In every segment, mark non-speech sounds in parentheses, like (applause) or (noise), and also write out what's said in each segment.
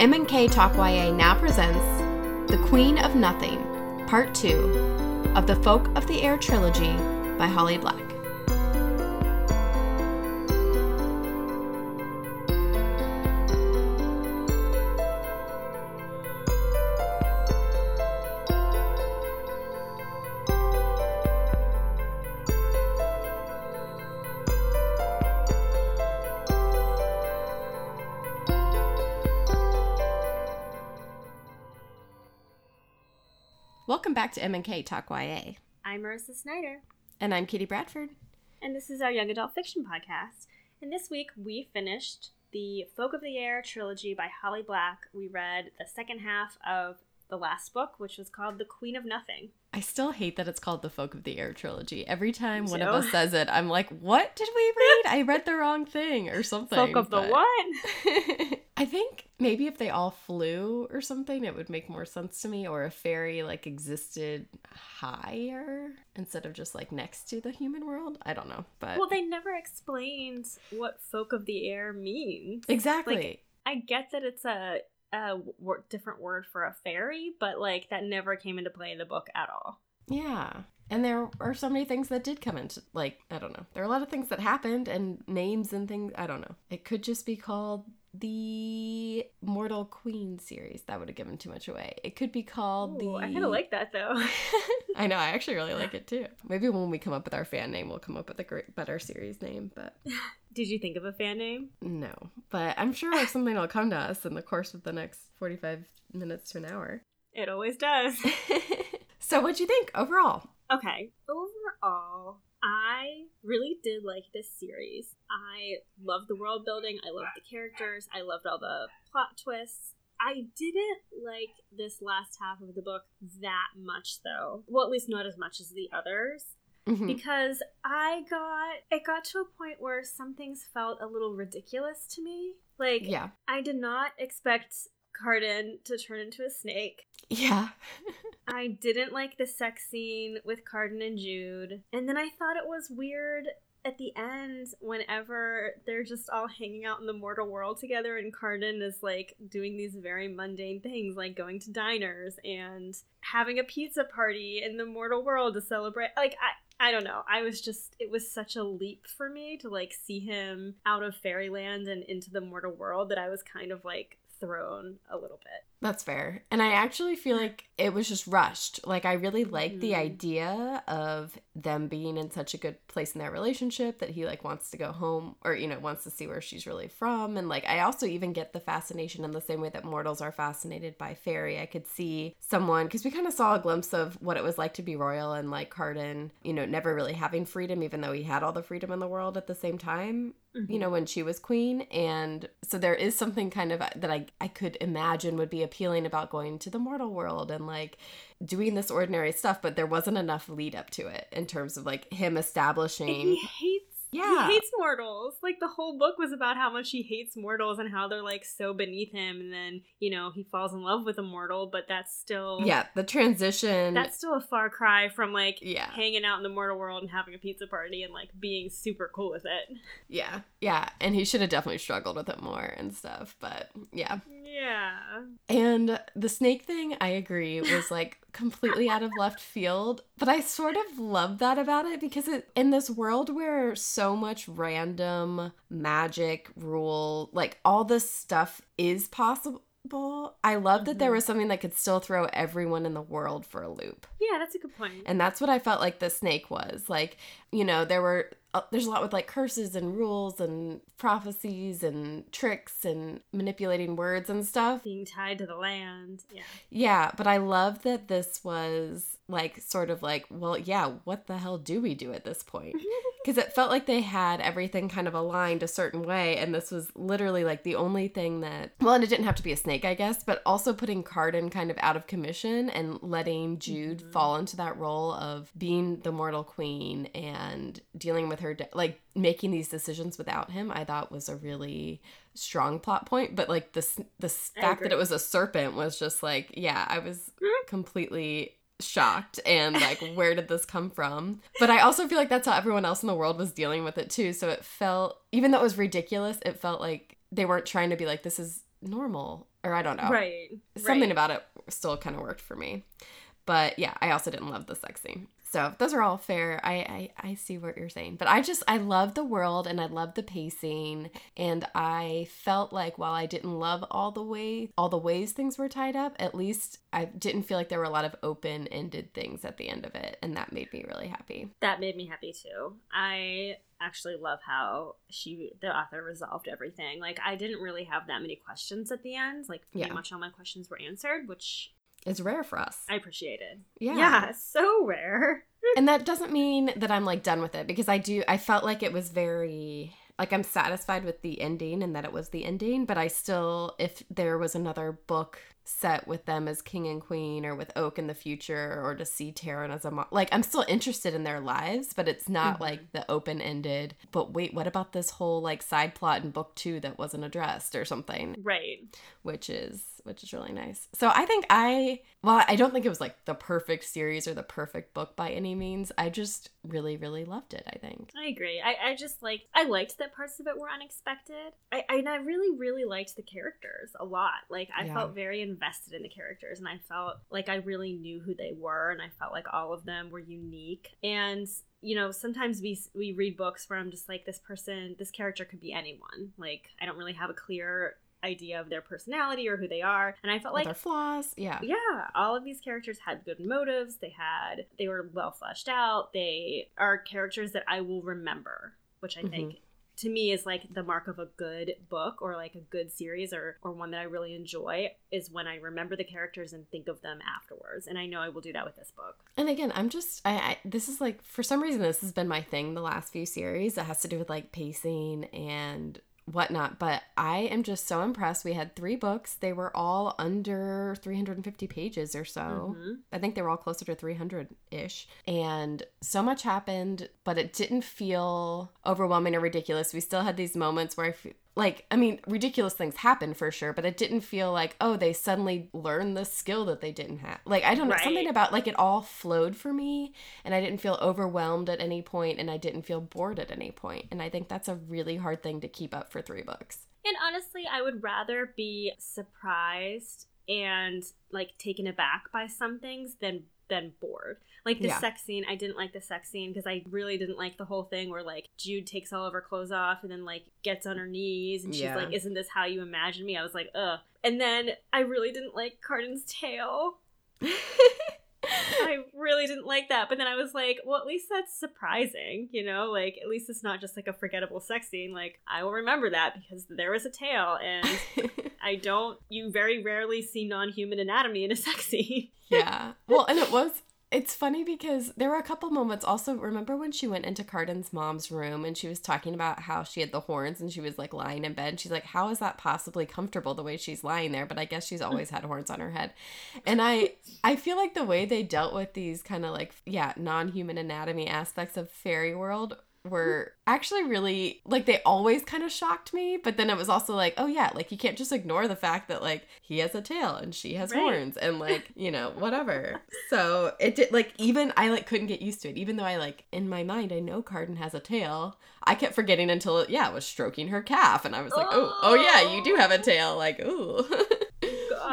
M&K Talk YA now presents The Queen of Nothing, Part 2 of the Folk of the Air trilogy by Holly Black. To M&K Talk YA. I'm Marissa Snyder, And I'm Kitty Bradford. and this is our young adult fiction podcast. And this week we finished the Folk of the Air trilogy by Holly Black. We read the second half of the last book, which was called The Queen of Nothing. I still hate that it's called the Folk of the Air trilogy. Every time one of us says it, I'm like, what did we read? I read the wrong thing or (laughs) something. Folk of the what? (laughs) (laughs) I think maybe if they all flew or something, it would make more sense to me. Or a fairy like existed higher instead of just like next to the human world. I don't know, but Well, they never explained what Folk of the Air means. exactly. like- I get that it's a, a different word for a fairy, but like that never came into play in the book at all. yeah. And there are so many things that did come into like I don't know. There are a lot of things that happened and names and things. I don't know. It could just be called the Mortal Queen series. That would have given too much away. It could be called Ooh, the. I kind of like that though. (laughs) I know. I actually really like (laughs) it too. Maybe when we come up with our fan name, we'll come up with a great, better series name. But (laughs) Did you think of a fan name? no. But I'm sure like something will come to us in the course of the next 45 minutes to an hour. It always does. (laughs) so, what'd you think overall? Okay. Overall, I really did like this series. I loved the world building. I loved the characters. I loved all the plot twists. I didn't like this last half of the book that much, though. Well, at least not as much as the others. Mhm. Because I got it got to a point where some things felt a little ridiculous to me. Like Yeah. I did not expect Cardan to turn into a snake. Yeah. (laughs) I didn't like the sex scene with Cardan and Jude. And then I thought it was weird at the end whenever they're just all hanging out in the mortal world together and Cardan is like doing these very mundane things like going to diners and having a pizza party in the mortal world to celebrate like I I don't know. I was just it was such a leap for me to like see him out of fairyland and into the mortal world that I was kind of like thrown a little bit. That's fair. And I actually feel like it was just rushed. Like, I really like the Mhm. idea of them being in such a good place in their relationship that he, like, wants to go home or, you know, wants to see where she's really from. And, like, I also even get the fascination in the same way that mortals are fascinated by fairy. I could see someone, because we kind of saw a glimpse of what it was like to be royal and, like, Cardan, you know, never really having freedom, even though he had all the freedom in the world at the same time you know when she was queen and so there is something kind of that i i could imagine would be appealing about going to the mortal world and like doing this ordinary stuff but there wasn't enough lead up to it in terms of like him establishing he hates Yeah. he hates mortals. Like the whole book was about how much he hates mortals and how they're like so beneath him. And then you know he falls in love with a mortal but that's still yeah the transition that's still a far cry from like yeah. hanging out in the mortal world and having a pizza party and like being super cool with it. Yeah yeah. And he should have definitely struggled with it more and stuff but yeah. Yeah And the snake thing, I agree, was like completely out of left field. But I sort of love that about it because it in this world where so much random magic rule, like all this stuff is possible. I love that there Mhm. was something that could still throw everyone in the world for a loop. yeah that's a good point. point And that's what I felt like the snake was. Like, you know, there were uh, there's a lot with like curses and rules and prophecies and tricks and manipulating words and stuff. being tied to the land yeah Yeah, but I love that this was like sort of like, well, yeah, what the hell do we do at this point? (laughs) Because it felt like they had everything kind of aligned a certain way, and this was literally like the only thing that, well, and it didn't have to be a snake, I guess, but also putting Cardan kind of out of commission and letting Jude Mhm. fall into that role of being the mortal queen and dealing with her, de- like making these decisions without him. I thought was a really strong plot point, but like the the fact that it was a serpent was just like, yeah, I was completely shocked and like (laughs) where did this come from but i also feel like that's how everyone else in the world was dealing with it too so it felt even though it was ridiculous it felt like they weren't trying to be like this is normal or I don't know. Right. Something right. about it still kind of worked for me. But yeah, I also didn't love the sex scene. So those are all fair. I, I I see what you're saying, but I just I love the world and I love the pacing, and I felt like while I didn't love all the way all the ways things were tied up, at least I didn't feel like there were a lot of open ended things at the end of it, and that made me really happy. That made me happy too. I actually love how she the author resolved everything. Like I didn't really have that many questions at the end. Like pretty Yeah. much all my questions were answered, which It's rare for us. I appreciated. yeah. Yeah, so rare. (laughs) and that doesn't mean that I'm like done with it because I do I felt like it was very like I'm satisfied with the ending and that it was the ending, but I still if there was another book set with them as king and queen or with Oak in the future or to see Taryn as a mo- like I'm still interested in their lives, but it's not Mhm. like the open-ended but wait, what about this whole like side plot in book 2 that wasn't addressed or something Right. which is which is really nice. So I think I well, I don't think it was like the perfect series or the perfect book by any means. I just really really loved it, I think. I agree. I, I just like I liked that parts of it were unexpected. I and I really really liked the characters a lot. Like I Yeah. felt very invested in the characters, and I felt like I really knew who they were, and I felt like all of them were unique. And you know, sometimes we we read books where I'm just like, this person, this character could be anyone. Like I don't really have a clear idea of their personality or who they are, and I felt Like their flaws, yeah. yeah all of these characters had good motives they had they were well fleshed out they are characters that i will remember which i think mm-hmm. to me is like the mark of a good book or like a good series or or one that i really enjoy is when i remember the characters and think of them afterwards and i know i will do that with this book And again, I'm just I, I this is like for some reason this has been my thing the last few series. It has to do with like pacing and whatnot. But I am just so impressed. We had three books. They were all under 350 pages or so. Mhm. I think they were all closer to 300 ish. And so much happened, but it didn't feel overwhelming or ridiculous. We still had these moments where I feel like, I mean, ridiculous things happen for sure, but it didn't feel like, oh, they suddenly learned the skill that they didn't have. Like, I don't know, something about like it all flowed for me and I didn't feel overwhelmed at any point and I didn't feel bored at any point. And I think that's a really hard thing to keep up for three books. and honestly i would rather be surprised and like taken aback by some things than than bored like the Yeah. sex scene i didn't like the sex scene because i really didn't like the whole thing where like jude takes all of her clothes off and then like gets on her knees and she's Yeah. like isn't this how you imagine me i was like ugh and then i really didn't like Cardan's tail (laughs) I really didn't like that. But then I was like, well, at least that's surprising, you know? Like, at least it's not just like a forgettable sex scene. Like, I will remember that because there was a tail, and (laughs) I don't, you very rarely see non human anatomy in a sex scene. yeah. Well, and it was it's funny because there were a couple moments also remember when she went into Cardan's mom's room and she was talking about how she had the horns and she was like lying in bed she's like how is that possibly comfortable the way she's lying there but I guess she's always had horns on her head. And I I feel like the way they dealt with these kind of like yeah, non-human anatomy aspects of fairy world were actually really like they always kind of shocked me but then it was also like oh yeah like you can't just ignore the fact that like he has a tail and she has Right. horns and (laughs) like you know whatever. So it did like even i like couldn't get used to it. Even though i like in my mind i know Cardan has a tail i kept forgetting until yeah it was stroking her calf and i was like oh oh yeah you do have a oh. tail like ooh (laughs)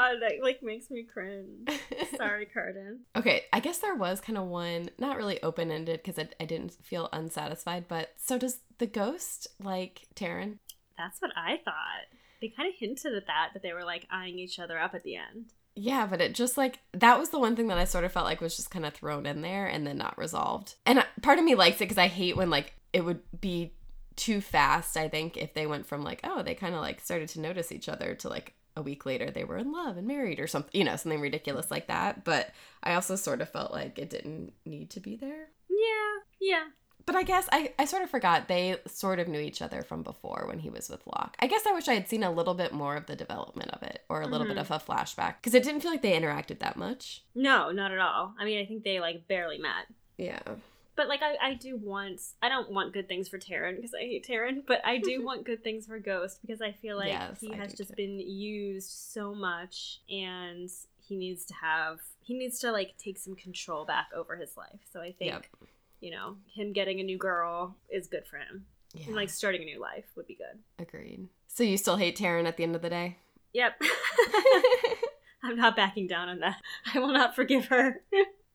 God, that like makes me cringe. Sorry, (laughs) Cardan. Okay, I guess there was kind of one, not really open ended because I, I didn't feel unsatisfied, but so does the ghost like Taryn? That's what I thought. They kind of hinted at that, that they were like eyeing each other up at the end. Yeah, but it just like that was the one thing that I sort of felt like was just kind of thrown in there and then not resolved. And uh, part of me likes it because I hate when like it would be too fast. I think if they went from like oh they kind of like started to notice each other to like a week later they were in love and married or something, you know, something ridiculous like that. But I also sort of felt like it didn't need to be there. Yeah, yeah. But I guess I, I sort of forgot they sort of knew each other from before when he was with Locke. I guess I wish I had seen a little bit more of the development of it or a little bit Mhm. of a flashback because it didn't feel like they interacted that much. No, not at all. I mean, I think they like barely met. Yeah. But like, I, I do want. I don't want good things for Taryn because I hate Taryn. But I do (laughs) want good things for Ghost because I feel like Yes, he I has just too. been used so much, and he needs to have. He needs to like take some control back over his life. So I think, Yep. you know, him getting a new girl is good for him. Yeah. And like starting a new life would be good. agreed. So you still hate Taryn at the end of the day? Yep. (laughs) (laughs) I'm not backing down on that. I will not forgive her.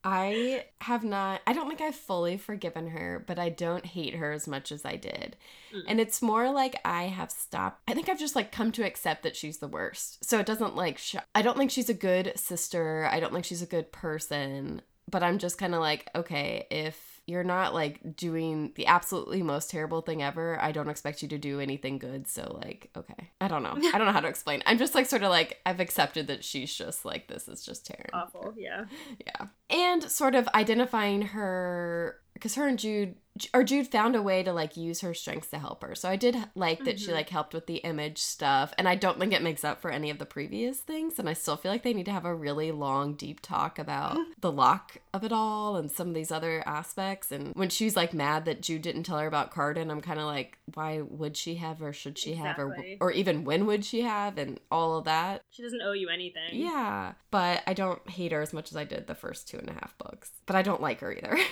I have not, I don't think I've fully forgiven her, but I don't hate her as much as I did. Mm. And it's more like I have stopped, I think I've just like come to accept that she's the worst. So it doesn't like, sh- I don't think she's a good sister. I don't think she's a good person, but I'm just kind of like, okay, if you're not like doing the absolutely most terrible thing ever. I don't expect you to do anything good. So like, okay. I don't know. I don't know how to explain. I'm just like sort of like I've accepted that she's just like this is just Taryn. Awful, yeah. Yeah. And sort of identifying her because her and Jude or Jude found a way to like use her strengths to help her. So I did like that mm-hmm. she like helped with the image stuff and I don't think it makes up for any of the previous things and I still feel like they need to have a really long deep talk about (laughs) the Locke of it all and some of these other aspects and when she's like mad that Jude didn't tell her about Cardan, I'm kind of like why would she have or should she exactly. have or or even when would she have and all of that. She doesn't owe you anything. Yeah, but I don't hate her as much as I did the first two and a half books. But I don't like her either. (laughs)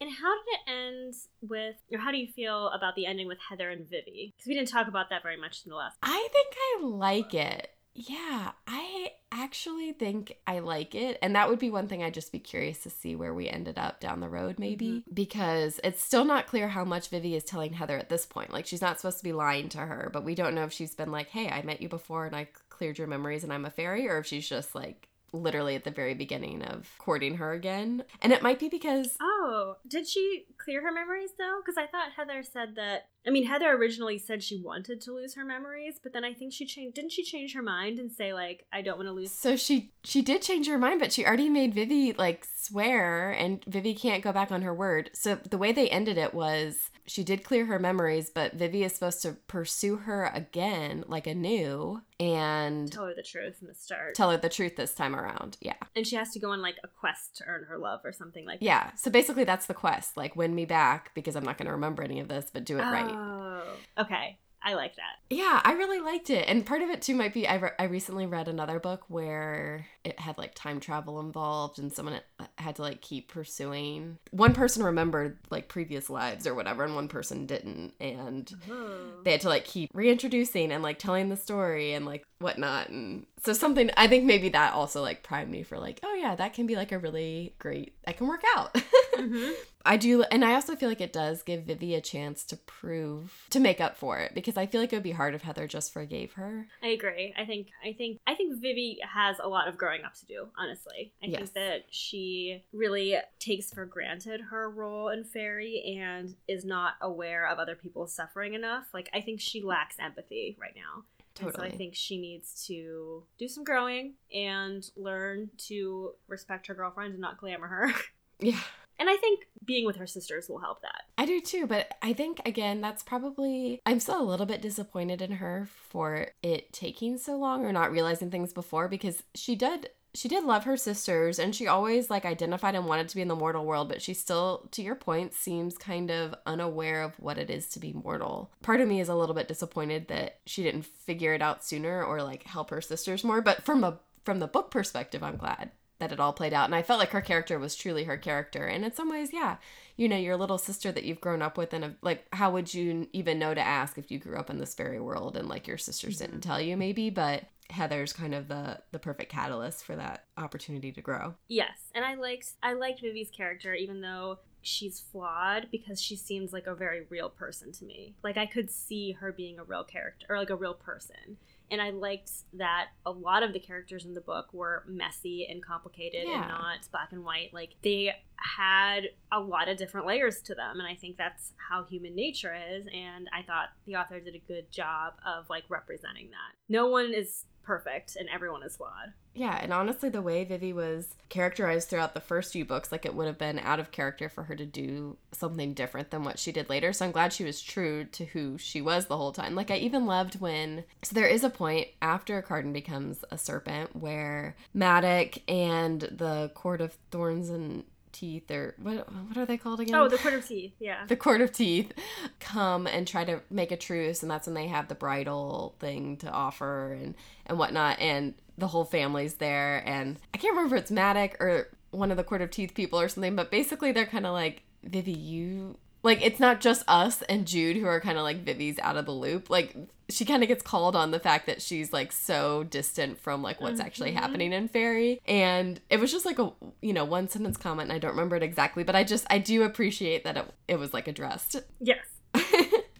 And how did it end with, or how do you feel about the ending with Heather and Vivi? Because we didn't talk about that very much in the last. I think I like it. Yeah, I actually think I like it. And that would be one thing I'd just be curious to see where we ended up down the road, maybe. Mm-hmm. Because it's still not clear how much Vivi is telling Heather at this point. Like, she's not supposed to be lying to her, but we don't know if she's been like, hey, I met you before and I cleared your memories and I'm a fairy, or if she's just like, literally at the very beginning of courting her again. And it might be because. Oh, did she clear her memories though? Because I thought Heather said that. I mean, Heather originally said she wanted to lose her memories, but then I think she changed. Didn't she change her mind and say like, "I don't want to lose"? So she she did change her mind, but she already made Vivi like swear, and Vivi can't go back on her word. So the way they ended it was she did clear her memories, but Vivi is supposed to pursue her again, like anew, and tell her the truth in the start. Tell her the truth this time around. Yeah. And she has to go on like a quest to earn her love or something like yeah. that. Yeah. So basically, that's the quest. Like, win me back because I'm not going to remember any of this, but do it oh, right. Oh. Okay. I like that. Yeah, I really liked it. And part of it too might be I, re- I recently read another book where it had like time travel involved and someone had to like keep pursuing. One person remembered like previous lives or whatever and one person didn't and uh-huh. they had to like keep reintroducing and like telling the story and like whatnot and so something I think maybe that also like primed me for like oh yeah that can be like a really great that can work out. (laughs) mm-hmm. I do, and I also feel like it does give Vivi a chance to prove to make up for it because I feel like it would be hard if Heather just forgave her. I agree. I think I think I think Vivi has a lot of growing up to do. Honestly, I yes. think that she really takes for granted her role in Fairy and is not aware of other people's suffering enough. Like I think she lacks empathy right now. Totally. And so I think she needs to do some growing and learn to respect her girlfriend and not glamour her. (laughs) Yeah. And I think being with her sisters will help that. I do too, but I think again that's probably I'm still a little bit disappointed in her for it taking so long or not realizing things before because she did she did love her sisters and she always like identified and wanted to be in the mortal world but she still to your point seems kind of unaware of what it is to be mortal part of me is a little bit disappointed that she didn't figure it out sooner or like help her sisters more but from a from the book perspective i'm glad that it all played out. And I felt like her character was truly her character. And in some ways, yeah, you know, your little sister that you've grown up with, and uh, like, how would you even know to ask if you grew up in this fairy world and like your sisters didn't mm-hmm. tell you, maybe? But Heather's kind of the the perfect catalyst for that opportunity to grow. Yes, and I liked I liked Vivi's character, even though she's flawed because she seems like a very real person to me. Like I could see her being a real character or like a real person and I liked that a lot of the characters in the book were messy and complicated yeah. and not black and white. Like they had a lot of different layers to them, and I think that's how human nature is. And I thought the author did a good job of like representing that. No one is perfect and everyone is flawed. Yeah, and honestly, the way Vivi was characterized throughout the first few books, like it would have been out of character for her to do something different than what she did later. So I'm glad she was true to who she was the whole time. Like, I even loved when. So there is a point after Cardan becomes a serpent where Madoc and the Court of Thorns and teeth or what what are they called again? Oh, the court of teeth. Yeah. the court of teeth come and try to make a truce, and that's when they have the bridal thing to offer and and whatnot, and the whole family's there, and I can't remember if it's Madoc or one of the court of teeth people or something, but basically they're kind of like Vivi, you like it's not just us and Jude who are kind of like Vivi's out of the loop. Like she kind of gets called on the fact that she's like so distant from like what's actually Mhm. happening in fairy and it was just like a you know one sentence comment and i don't remember it exactly but i just i do appreciate that it, it was like addressed Yes. (laughs)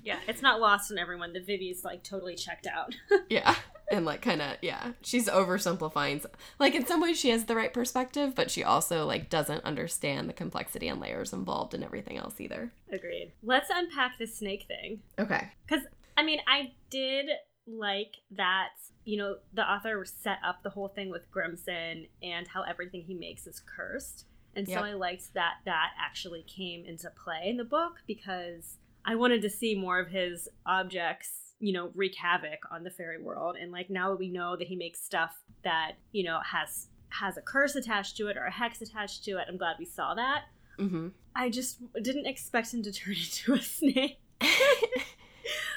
Yeah, it's not lost on everyone that Vivi's like totally checked out. yeah and like kind of yeah she's oversimplifying like in some ways she has the right perspective but she also like doesn't understand the complexity and layers involved and everything else either Agreed. Let's unpack the snake thing. okay Because, I mean, I did like that, you know, the author set up the whole thing with Grimsen and how everything he makes is cursed. And so Yep. I liked that that actually came into play in the book because I wanted to see more of his objects, you know, wreak havoc on the fairy world. And like now that we know that he makes stuff that, you know, has has a curse attached to it or a hex attached to it, I'm glad we saw that. mm-hmm I just didn't expect him to turn (laughs) into a snake. (laughs)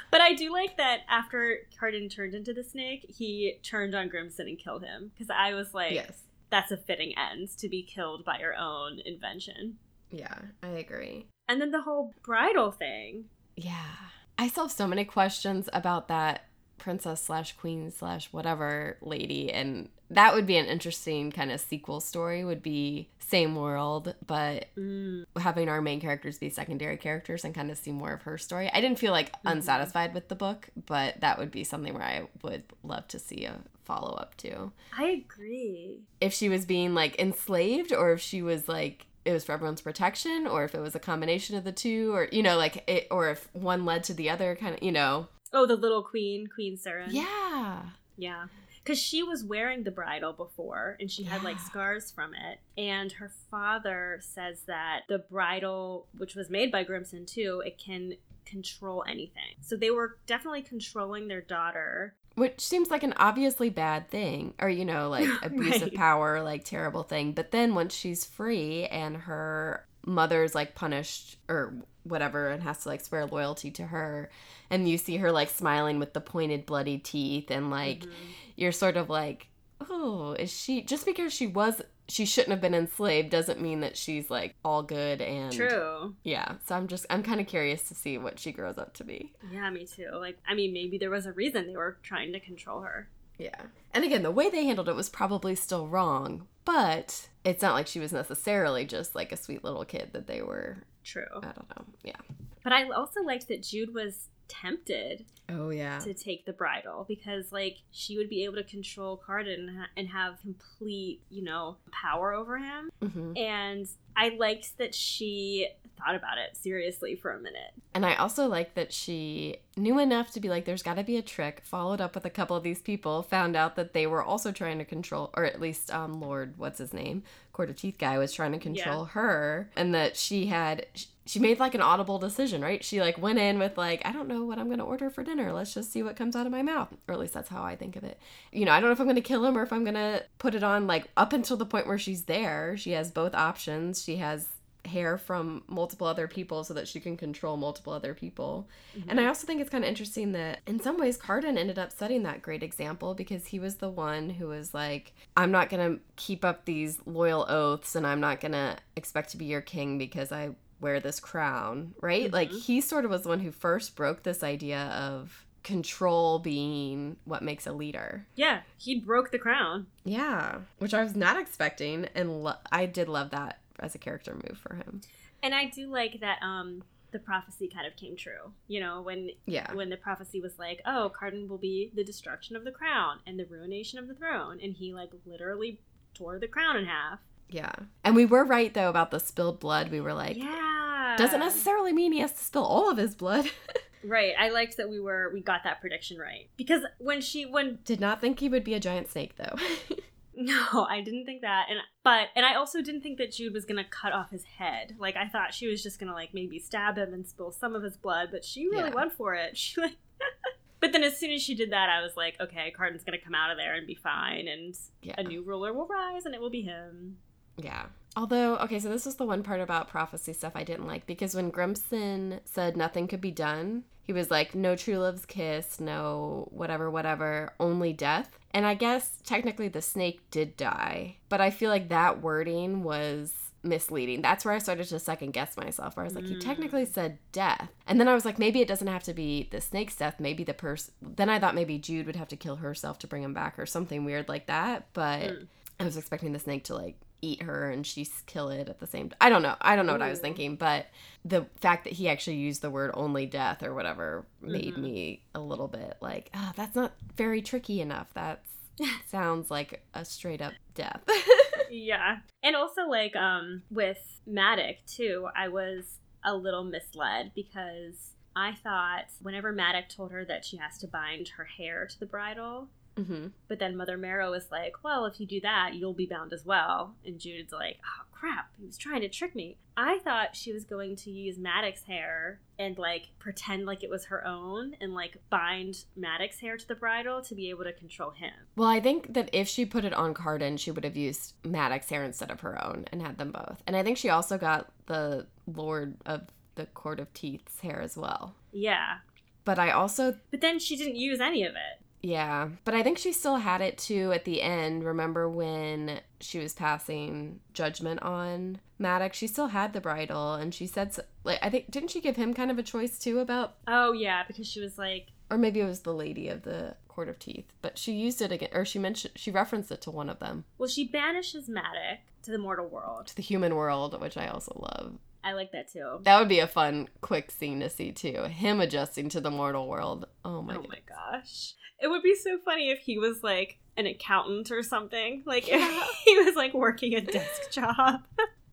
But I do like that after Cardan turned into the snake, he turned on Grimsen and killed him. Because I was like, yes that's a fitting end to be killed by your own invention. yeah i agree And then the whole bridal thing. Yeah. I still have so many questions about that princess slash queen slash whatever lady. And that would be an interesting kind of sequel story, would be same world, but Mm, having our main characters be secondary characters and kind of see more of her story. I didn't feel like Mhm. unsatisfied with the book, but that would be something where I would love to see a follow up to. I agree. If she was being like enslaved or if she was like it was for everyone's protection or if it was a combination of the two or you know like it or if one led to the other kind of you know Oh, the little queen, Queen Suren. yeah Yeah. Because she was wearing the bridle before and she had like scars from it. And her father says that the bridle, which was made by Grimsen too, it can control anything. So they were definitely controlling their daughter. Which seems like an obviously bad thing or you know like (laughs) abuse of power like terrible thing but then once she's free and her mother's like punished or whatever and has to like swear loyalty to her and you see her like smiling with the pointed bloody teeth and like Mhm. you're sort of like oh is she just because she was she shouldn't have been enslaved doesn't mean that she's like all good and True. yeah so i'm just i'm kind of curious to see what she grows up to be Yeah, me too. Like, I mean, maybe there was a reason they were trying to control her. Yeah. And again, the way they handled it was probably still wrong, but it's not like she was necessarily just like a sweet little kid that they were. True. I don't know. Yeah. But I also liked that Jude was tempted Oh, yeah. to take the bridle because like she would be able to control Cardan and ha- and have complete, you know, power over him. hmm And I liked that she thought about it seriously for a minute. And I also like that she knew enough to be like, there's got to be a trick, followed up with a couple of these people, found out that they were also trying to control, or at least um, Lord, what's his name? Quarter Teeth guy was trying to control her, and that she had. She made like an audible decision, right? She like went in with like, I don't know what I'm gonna order for dinner. Let's just see what comes out of my mouth. Or at least that's how I think of it. You know, I don't know if I'm gonna kill him or if I'm gonna put it on. Like up until the point where she's there, she has both options. She has hair from multiple other people so that she can control multiple other people. And I also think it's kind of interesting that in some ways Cardan ended up setting that great example because he was the one who was like, I'm not going to keep up these loyal oaths and I'm not going to expect to be your king because I wear this crown, right? Like Mhm. he sort of was the one who first broke this idea of control being what makes a leader. Yeah, he broke the crown. Yeah, which I was not expecting and lo- I did love that as a character move for him. And I do like that um the prophecy kind of came true. You know, when Yeah. when the prophecy was like, "Oh, Cardan will be the destruction of the crown and the ruination of the throne," and he like literally tore the crown in half. Yeah. And we were right though about the spilled blood. We were like, yeah, doesn't necessarily mean he has to spill all of his blood. (laughs) right. I liked that we were we got that prediction right because when she when Did not think he would be a giant snake though. (laughs) no, I didn't think that, and but and I also didn't think that Jude was gonna cut off his head. Like I thought she was just gonna like maybe stab him and spill some of his blood, but she really Yeah. went for it. (laughs) She like. (laughs) But then, as soon as she did that, I was like, okay, Cardan's gonna come out of there and be fine, and yeah. a new ruler will rise, and it will be him. Yeah. Although, okay, so this was the one part about prophecy stuff I didn't like because when Grimsen said nothing could be done, he was like, no true love's kiss, no whatever, whatever, only death. And I guess technically the snake did die, but I feel like that wording was misleading. That's where I started to second guess myself. Where I was like, he hmm. technically said death, and then I was like, maybe it doesn't have to be the snake's death. Maybe the person. Then I thought maybe Jude would have to kill herself to bring him back or something weird like that. But hmm. I was expecting the snake to like eat her and she kill it at the same I don't know. I don't know what I was thinking, but the fact that he actually used the word only death or whatever made Mhm. me a little bit like, oh, that's not very tricky enough. That (laughs) sounds like a straight up death. (laughs) yeah. And also like um with Maddox too, I was a little misled because I thought whenever Maddox told her that she has to bind her hair to the bridle, hmm but then Mother Marrow was like, "Well, if you do that, you'll be bound as well." And Jude's like, "Oh crap, he was trying to trick me." I thought she was going to use Maddox's hair and like pretend like it was her own and like bind Maddox's hair to the bridle to be able to control him. Well, I think that if she put it on Cardan, she would have used Maddox's hair instead of her own and had them both. And I think she also got the Lord of the Court of Teeth's hair as well. Yeah. But I also But then she didn't use any of it. Yeah, but I think she still had it too at the end. Remember when she was passing judgment on Maddox? She still had the bridle, and she said, like, I think didn't she give him kind of a choice too about, Oh yeah, because she was like, or maybe it was the lady of the Court of Teeth, but she used it again, or she mentioned she referenced it to one of them, well, she banishes Maddox to the mortal world. to the human world, which I also love. I like that too. That would be a fun, quick scene to see too. Him adjusting to the mortal world. Oh my oh my gosh. It would be so funny if he was like an accountant or something. Like (laughs) Yeah. he was like working a desk (laughs) job.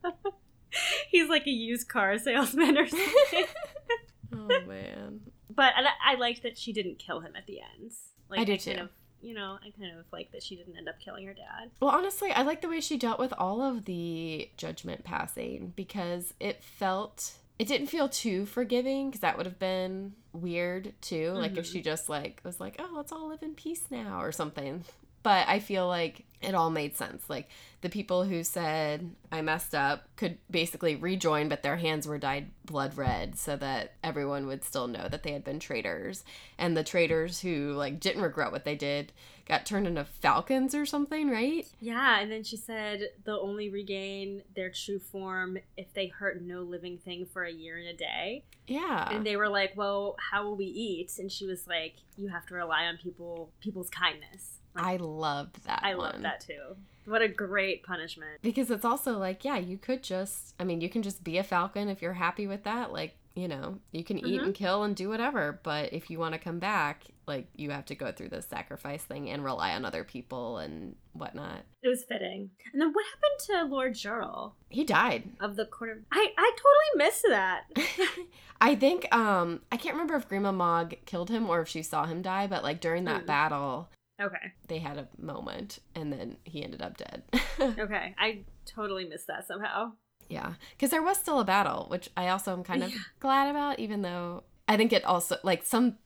(laughs) He's like a used car salesman or something. Oh man. but I, I liked that she didn't kill him at the end. Like I do kind too. of you know, I kind of like that she didn't end up killing her dad. Well, honestly, I like the way she dealt with all of the judgment passing because it felt it didn't feel too forgiving because that would have been weird too. Like if Mhm. she just like was like, "Oh, let's all live in peace now" or something. But I feel like it all made sense. Like the people who said I messed up could basically rejoin, but their hands were dyed blood red so that everyone would still know that they had been traitors. And the traitors who like didn't regret what they did got turned into falcons or something, right? Yeah, and then she said they'll only regain their true form if they hurt no living thing for a year and a day. Yeah. And they were like, "Well, how will we eat?" And she was like, "You have to rely on people people's kindness." Like, I loved that. I love that too. What a great punishment. because it's also like, yeah, you could just. I mean, you can just be a falcon if you're happy with that. Like, you know, you can eat Mhm. and kill and do whatever. But if you want to come back, like, you have to go through the sacrifice thing and rely on other people and whatnot. It was fitting. And then what happened to Lord Jarel He died. of the court of I I totally missed that. (laughs) (laughs) I think um I can't remember if Grima Mog killed him or if she saw him die, but like during that Mm. battle, okay. they had a moment and then he ended up dead. (laughs) Okay. I totally missed that somehow. yeah, because there was still a battle, which I also am kind of Yeah. glad about, even though I think it also like some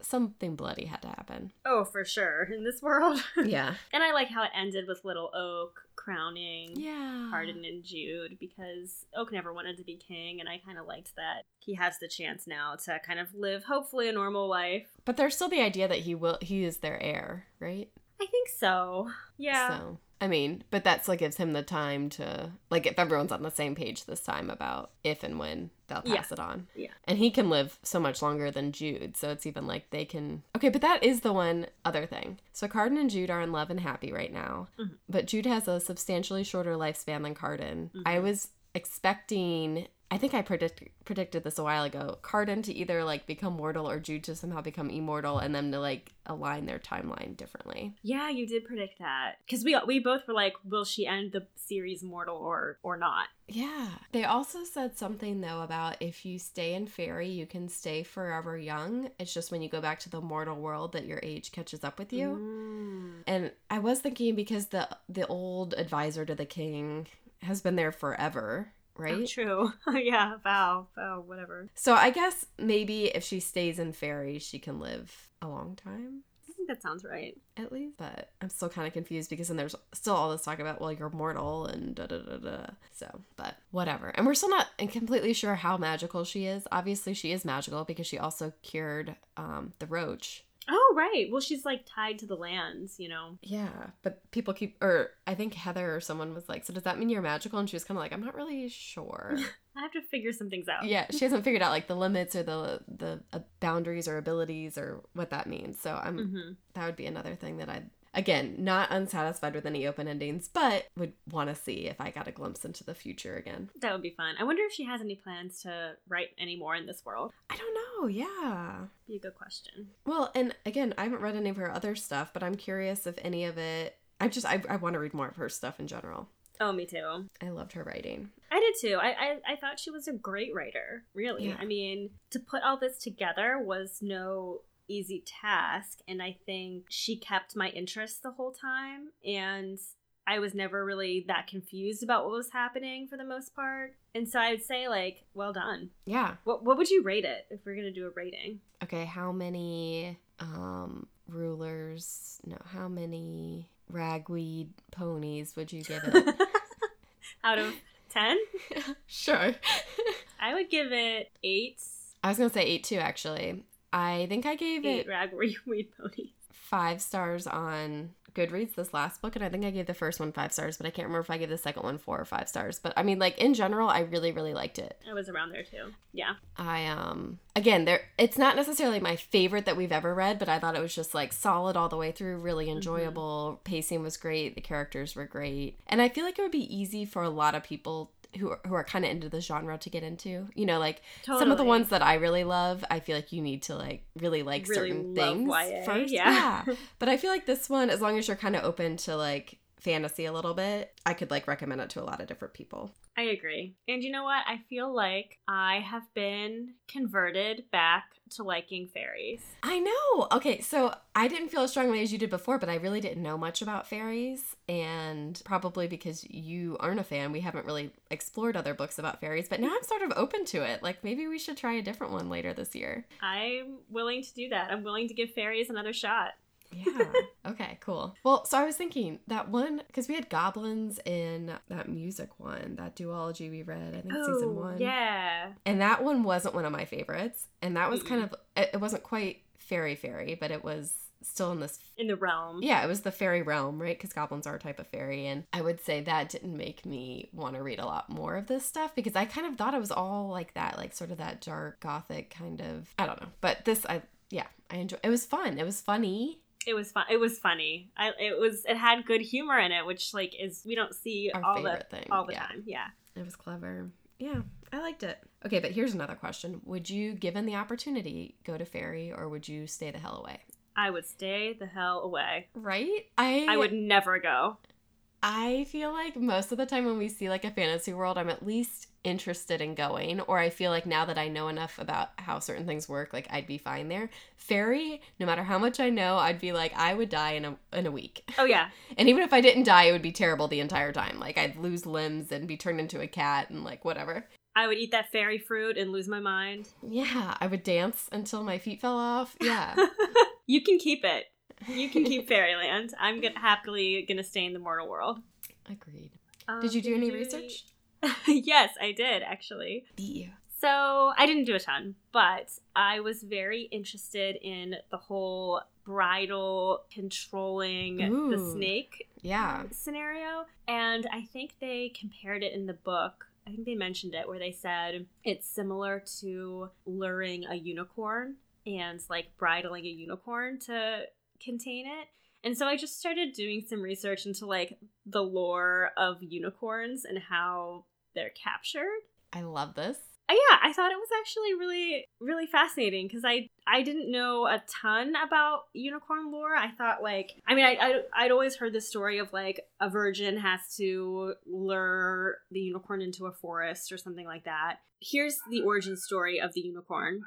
something bloody had to happen. Oh, for sure. In this world. (laughs) Yeah, and I like how it ended with little Oak crowning yeah. Cardan and Jude because Oak never wanted to be king, and I kind of liked that he has the chance now to kind of live, hopefully, a normal life. But there's still the idea that he will he is their heir, right? I think so. Yeah. So I mean, but that still gives him the time to like if everyone's on the same page this time about if and when they'll Yeah. pass it on. Yeah. And he can live so much longer than Jude, so it's even like they can Okay, but that is the one other thing. So Cardan and Jude are in love and happy right now. Mhm. But Jude has a substantially shorter lifespan than Cardan. I Mhm. was expecting I think I predict, predicted this a while ago. Cardan to either like become mortal or Jude to somehow become immortal and them to like align their timeline differently. Yeah, you did predict that because we we both were like, will she end the series mortal or or not? Yeah. They also said something though about if you stay in fairy, you can stay forever young. It's just when you go back to the mortal world that your age catches up with you. Mm. And I was thinking because the the old advisor to the king has been there forever, Oh, right? true. (laughs) yeah, vow, vow, whatever. So I guess maybe if she stays in fairy, she can live a long time I think that sounds right. at least. But I'm still kind of confused because then there's still all this talk about, well, you're mortal and da da da da. So, but whatever. And we're still not completely sure how magical she is. Obviously, she is magical because she also cured um, the roach. Oh, right. Well, she's like tied to the lands, you know. Yeah, but people keep, or I think Heather or someone was like, "So does that mean you're magical?" And she was kind of like, "I'm not really sure." (laughs) I have to figure some things out. yeah, she hasn't (laughs) figured out like the limits or the the uh, boundaries or abilities or what that means. So I'm hmm that would be another thing that I'd again not unsatisfied with any open endings, but would want to see if I got a glimpse into the future again. That would be fun. I wonder if she has any plans to write any more in this world. I don't know. Yeah. Be a good question. Well, and again, I haven't read any of her other stuff, but I'm curious if any of it. I just I, I want to read more of her stuff in general. Oh, me too. I loved her writing. I did too. I, I I thought she was a great writer. Really. Yeah. I mean, to put all this together was no easy task, and I think she kept my interest the whole time, and I was never really that confused about what was happening for the most part. And so I'd say like, well done. Yeah. What what would you rate it if we're gonna do a rating? Okay, how many um rulers? No, how many ragweed ponies would you give it? (laughs) Out of ten, (laughs) sure. I would give it eight. I was gonna say eight too. Actually, I think I gave Eight it ragweed (laughs) ponies. five stars on Goodreads. This last book, and I think I gave the first one five stars, but I can't remember if I gave the second one four or five stars. But I mean, like in general, I really, really liked it. I was around there too. Yeah. I um again there it's not necessarily my favorite that we've ever read, but I thought it was just like solid all the way through, really enjoyable. Pacing was great, the characters were great. And I feel like it would be easy for a lot of people who are, who are kind of into the genre to get into. You know, like some of the ones that I really love, I feel like you need to like really like Really certain things YA, first. yeah. But I feel like this one as long as you're kind of open to like fantasy a little bit, I could like recommend it to a lot of different people. I agree. And you know what? I feel like I have been converted back to liking fairies. I know. Okay, so I didn't feel as strongly as you did before, but I really didn't know much about fairies. And probably because you aren't a fan, we haven't really explored other books about fairies. But now I'm sort of open to it. Like maybe we should try a different one later this year. I'm willing to do that. I'm willing to give fairies another shot. Yeah. okay, cool. Well, so I was thinking that one, because we had goblins in that music one, that duology we read, I think season oh, one. Oh, yeah. And that one wasn't one of my favorites. And that was kind of, it it wasn't quite fairy fairy, but it was still in this In the realm. Yeah, it was the fairy realm, right? Because goblins are a type of fairy. And I would say that didn't make me want to read a lot more of this stuff because I kind of thought it was all like that, like sort of that dark gothic kind of. I don't know. But this, I, yeah, I enjoy It was fun. It was funny. It was fun. It was funny. I it was it had good humor in it, which like is we don't see Our all the thing, all the yeah. time. Yeah. It was clever. Yeah, I liked it. Okay, but here's another question Would you, given the opportunity, go to fairy or would you stay the hell away? I would stay the hell away. Right? I I would never go. I feel like most of the time when we see like a fantasy world, I'm at least interested in going, or I feel like now that I know enough about how certain things work, like I'd be fine there. Fairy, no matter how much I know, I'd be like I would die in a in a week, Oh yeah. (laughs) and even if I didn't die, it would be terrible the entire time. Like I'd lose limbs and be turned into a cat and like whatever. I would eat that fairy fruit and lose my mind. Yeah, I would dance until my feet fell off. Yeah, (laughs) you can keep it. (laughs) You can keep Fairyland. I'm gonna happily gonna stay in the mortal world. agreed. Um, Did you do any research? (laughs) yes, I did actually. So I didn't do a ton, but I was very interested in the whole bridal controlling the snake Yeah. scenario. And I think they compared it in the book. I think they mentioned it where they said it's similar to luring a unicorn and like bridling a unicorn to contain it. And so I just started doing some research into like the lore of unicorns and how they're captured. I love this. Uh, yeah, I thought it was actually really, really fascinating because I I didn't know a ton about unicorn lore. I thought like I mean I, I I'd always heard the story of like a virgin has to lure the unicorn into a forest or something like that. Here's the origin story of the unicorn.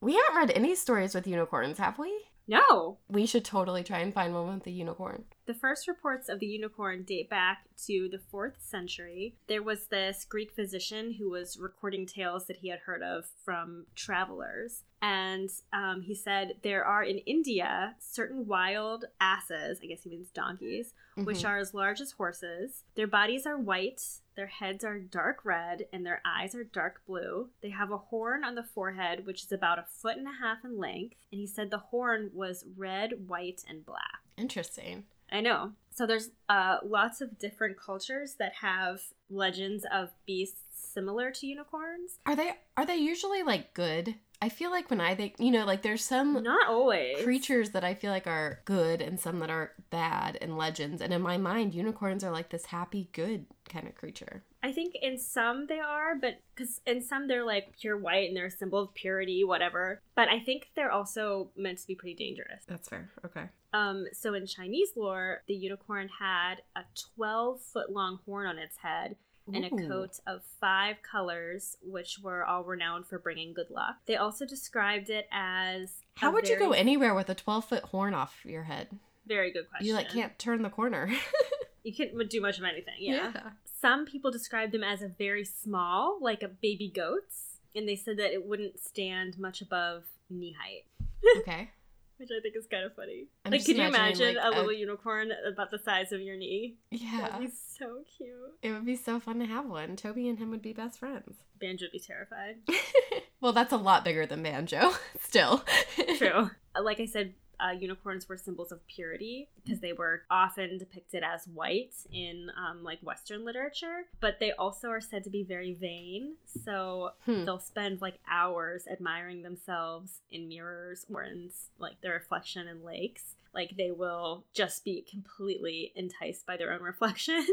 We haven't read any stories with unicorns, have we? No, We should totally try and find one with the unicorn. The first reports of the unicorn date back to the 4th century. There was this Greek physician who was recording tales that he had heard of from travelers. And um, he said there are in India certain wild asses, I guess he means donkeys, which Mhm. are as large as horses. Their bodies are white, their heads are dark red, and their eyes are dark blue. They have a horn on the forehead, which is about a foot and a half in length. And he said the horn was red, white, and black. Interesting. I know. So there's uh, lots of different cultures that have legends of beasts similar to unicorns. Are they are they usually like good? I feel like when I think, you know, like there's some Not always. creatures that I feel like are good and some that are bad in legends. And in my mind, unicorns are like this happy, good kind of creature. I think in some they are, but because in some they're like pure white and they're a symbol of purity, whatever. But I think they're also meant to be pretty dangerous. That's fair. Okay. Um, so in Chinese lore, the unicorn had a 12 foot long horn on its head and a coat of five colors, which were all renowned for bringing good luck. They also described it as How would you go anywhere with a 12 foot horn off your head? Very good question. You like can't turn the corner. (laughs) You can't do much of anything. Yeah. Some people described them as a very small, like a baby goats, and they said that it wouldn't stand much above knee height, (laughs) Okay. which I think is kind of funny. I'm like, could you imagine like, a a- little unicorn about the size of your knee? Yeah. That'd be so cute. It would be so fun to have one. Toby and him would be best friends. (laughs) Banjo would be terrified. well, that's a lot bigger than Banjo. (laughs) Still. True. Like I said, uh, unicorns were symbols of purity because they were often depicted as white in um, like Western literature, but they also are said to be very vain. So Hmm. they'll spend like hours admiring themselves in mirrors or in like their reflection in lakes. Like they will just be completely enticed by their own (laughs) reflection.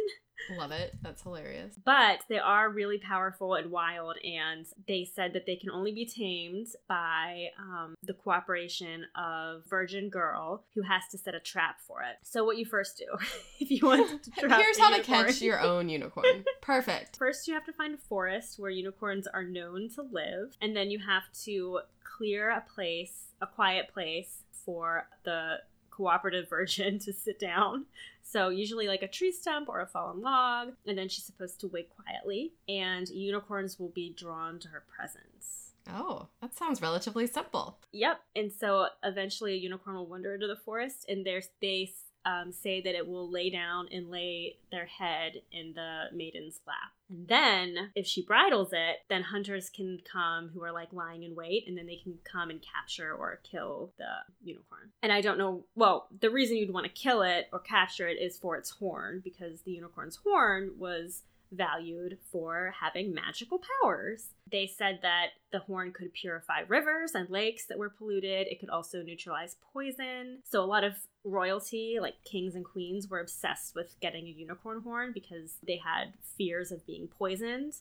Love it. That's hilarious. but they are really powerful and wild and they said that they can only be tamed by um, the cooperation of virgin girl who has to set a trap for it so what you first do (laughs) if you want to (laughs) trap Here's how to catch your own unicorn. (laughs) Perfect. First, you have to find a forest where unicorns are known to live, and then you have to clear a place, a quiet place for the cooperative (laughs) virgin to sit down. So, usually, like a tree stump or a fallen log, and then she's supposed to wait quietly, and unicorns will be drawn to her presence. Oh, that sounds relatively simple. Yep. And so eventually a unicorn will wander into the forest, and there's they um, say that it will lay down and lay their head in the maiden's lap. And then, if she bridles it, then hunters can come who are like lying in wait, and then they can come and capture or kill the unicorn. And I don't know, well, the reason you'd want to kill it or capture it is for its horn, because the unicorn's horn was valued for having magical powers. They said that the horn could purify rivers and lakes that were polluted. It could also neutralize poison. So, a lot of royalty, like kings and queens, were obsessed with getting a unicorn horn because they had fears of being poisoned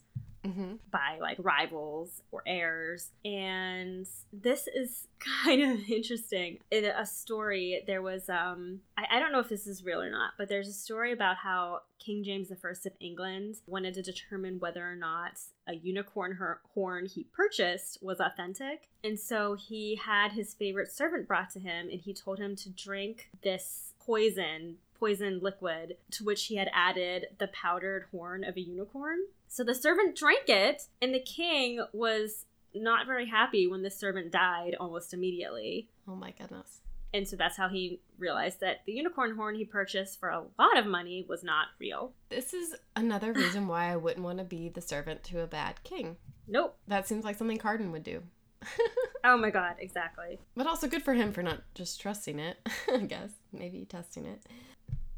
Mm-hmm. by like rivals or heirs. And this is (laughs) kind of interesting. In a story, there was um I, I don't know if this is real or not, but there's a story about how King James I of England wanted to determine whether or not a unicorn horn he purchased was authentic. And so he had his favorite servant brought to him and he told him to drink this poison poison liquid to which he had added the powdered horn of a unicorn. So the servant drank it, and the king was not very happy when the servant died almost immediately. Oh my goodness. And so that's how he realized that the unicorn horn he purchased for a lot of money was not real. This is another reason why I wouldn't want to be the servant to a bad king. Nope. That seems like something Cardan would do. (laughs) Oh my god, exactly. But also good for him for not just trusting it, (laughs) I guess. Maybe testing it.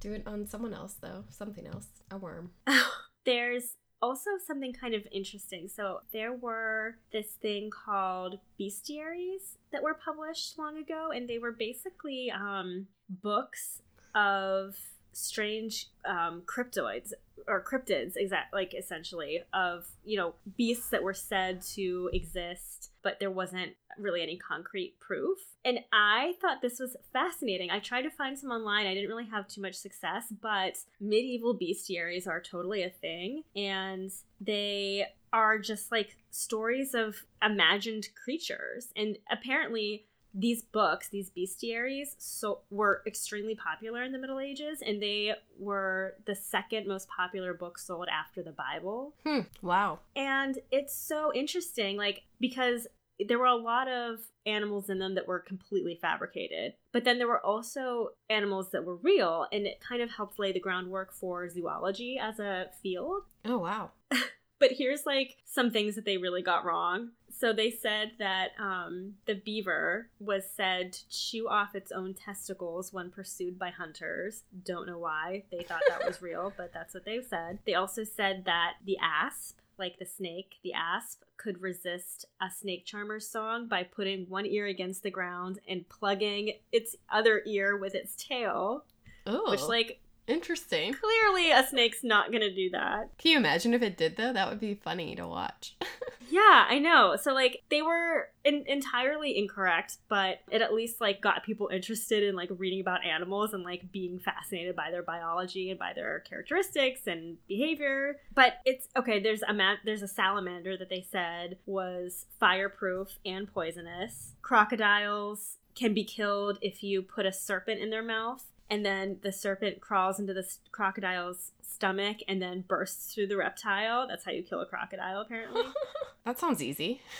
Do it on someone else, though. Something else. A worm. (laughs) There's also something kind of interesting. So there were this thing called bestiaries that were published long ago, and they were basically um, books of strange um, cryptoids or cryptids, exact like essentially of you know beasts that were said to exist, but there wasn't really any concrete proof. And I thought this was fascinating. I tried to find some online. I didn't really have too much success, but medieval bestiaries are totally a thing, and they are just like stories of imagined creatures. And apparently, these books, these bestiaries, so were extremely popular in the Middle Ages, and they were the second most popular book sold after the Bible. Hmm. Wow. And it's so interesting, like because there were a lot of animals in them that were completely fabricated, but then there were also animals that were real, and it kind of helped lay the groundwork for zoology as a field. Oh wow. (laughs) But here's like some things that they really got wrong. So they said that um, the beaver was said to chew off its own testicles when pursued by hunters. Don't know why they thought that was (laughs) real, but that's what they said. They also said that the asp, like the snake, the asp, could resist a snake charmer's song by putting one ear against the ground and plugging its other ear with its tail. Oh. Which, like, interesting. clearly a snake's not gonna do that. Can you imagine if it did though? That would be funny to watch. (laughs) Yeah, I know. So like they were in- entirely incorrect, but it at least like got people interested in like reading about animals and like being fascinated by their biology and by their characteristics and behavior. But it's okay. There's a ma- there's a salamander that they said was fireproof and poisonous. Crocodiles can be killed if you put a serpent in their mouth. And then the serpent crawls into the crocodile's stomach and then bursts through the reptile. That's how you kill a crocodile, apparently. (laughs) that sounds easy. (laughs)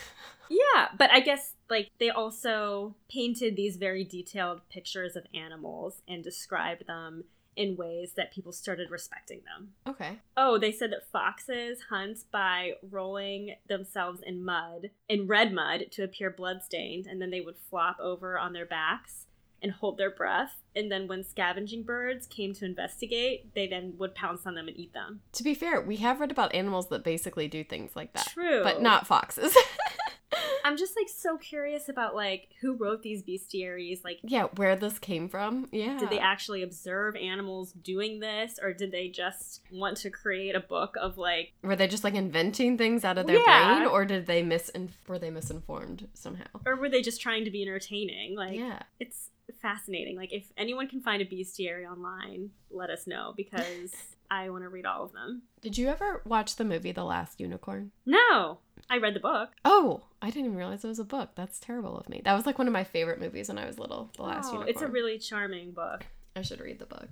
Yeah, but I guess like they also painted these very detailed pictures of animals and described them in ways that people started respecting them. Okay. Oh, they said that foxes hunt by rolling themselves in mud, in red mud, to appear bloodstained, and then they would flop over on their backs and hold their breath. And then when scavenging birds came to investigate, they then would pounce on them and eat them. To be fair, we have read about animals that basically do things like that. True. But not foxes. (laughs) I'm just like so curious about like who wrote these bestiaries, like yeah, where this came from. Yeah. Did they actually observe animals doing this, or did they just want to create a book of like? Were they just like inventing things out of their Yeah. brain, or did they misin? Were they misinformed somehow? Or were they just trying to be entertaining? Like, yeah. it's fascinating. Like, if anyone can find a bestiary online, let us know because (laughs) I want to read all of them. Did you ever watch the movie The Last Unicorn? No, I read the book. Oh, I didn't even realize it was a book. That's terrible of me. That was like one of my favorite movies when I was little. The Last Oh, Unicorn. it's a really charming book. I should read the book.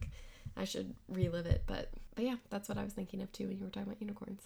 I should relive it, but but yeah, that's what I was thinking of too when you were talking about unicorns.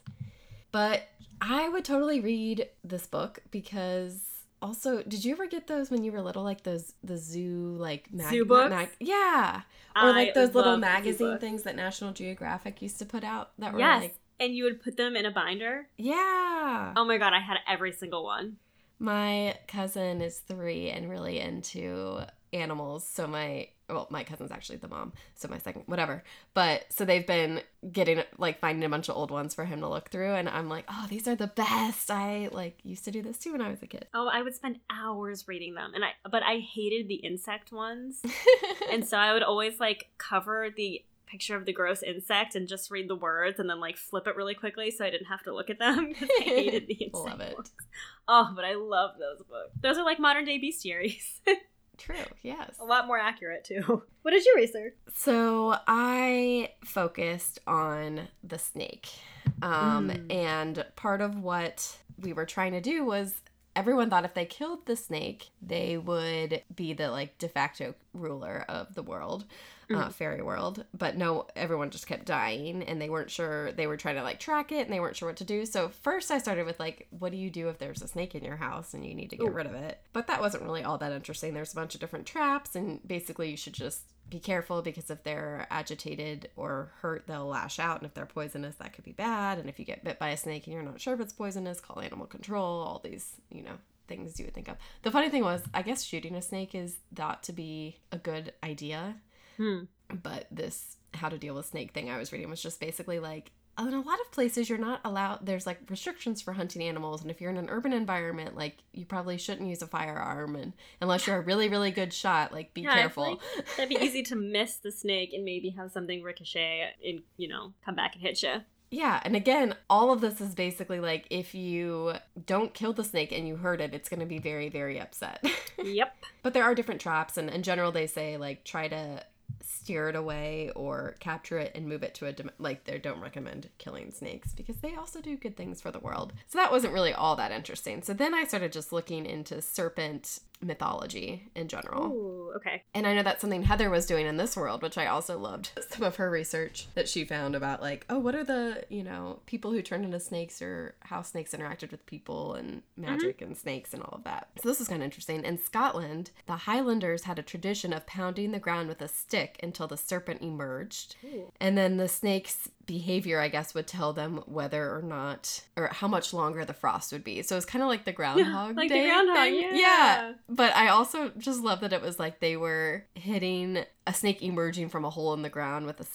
But I would totally read this book because also, did you ever get those when you were little, like those the zoo like Zoo books? yeah, or like I those little magazine things that National Geographic used to put out that were Yes, like and you would put them in a binder. yeah. Oh my god, I had every single one. My cousin is three and really into animals. So my well, my cousin's actually the mom. So my second whatever. But so they've been getting like finding a bunch of old ones for him to look through and I'm like, "Oh, these are the best." I like used to do this too when I was a kid. Oh, I would spend hours reading them, and I but I hated the insect ones. (laughs) and so I would always like cover the picture of the gross insect and just read the words and then like flip it really quickly so I didn't have to look at them (laughs) because I hated the (laughs) insect. Love it. Oh, but I love those books. Those are like modern day bestiaries. True. Yes. A lot more accurate too. (laughs) What did you research? So I focused on the snake. Um, Mm. And part of what we were trying to do was everyone thought if they killed the snake, they would be the like de facto ruler of the world. Uh, Mm. fairy world, but no, everyone just kept dying and they weren't sure. They were trying to like track it and they weren't sure what to do. So, first, I started with like, what do you do if there's a snake in your house and you need to get Ooh. rid of it? But that wasn't really all that interesting. There's a bunch of different traps, and basically, you should just be careful because if they're agitated or hurt, they'll lash out. And if they're poisonous, that could be bad. And if you get bit by a snake and you're not sure if it's poisonous, call animal control, all these, you know, things you would think of. The funny thing was, I guess shooting a snake is thought to be a good idea. Hmm. But this how to deal with snake thing I was reading was just basically like, in a lot of places you're not allowed there's like restrictions for hunting animals and if you're in an urban environment like you probably shouldn't use a firearm and unless you're a really really good shot like be Yeah, careful like That'd be easy to miss the snake and maybe have something ricochet and you know come back and hit you. Yeah, and again, all of this is basically like if you don't kill the snake and you hurt it, it's going to be very, very upset. (laughs) yep. but there are different traps, and in general, they say like try to steer it away or capture it and move it to a like they don't recommend killing snakes because they also do good things for the world. So that wasn't really all that interesting. So then I started just looking into serpent mythology in general. Ooh, okay. And I know that's something Heather was doing in this world, which I also loved. (laughs) Some of her research that she found about like, oh, what are the, you know, people who turned into snakes or how snakes interacted with people and mm-hmm. magic and snakes and all of that. So this is kind of interesting. In Scotland, the Highlanders had a tradition of pounding the ground with a stick until the serpent emerged. Ooh. And then the snake's behavior, I guess, would tell them whether or not, or how much longer the frost would be. So it's kind of like the Groundhog like the Groundhog, thing. yeah. But I also just love that it was like they were hitting a snake emerging from a hole in the ground with a,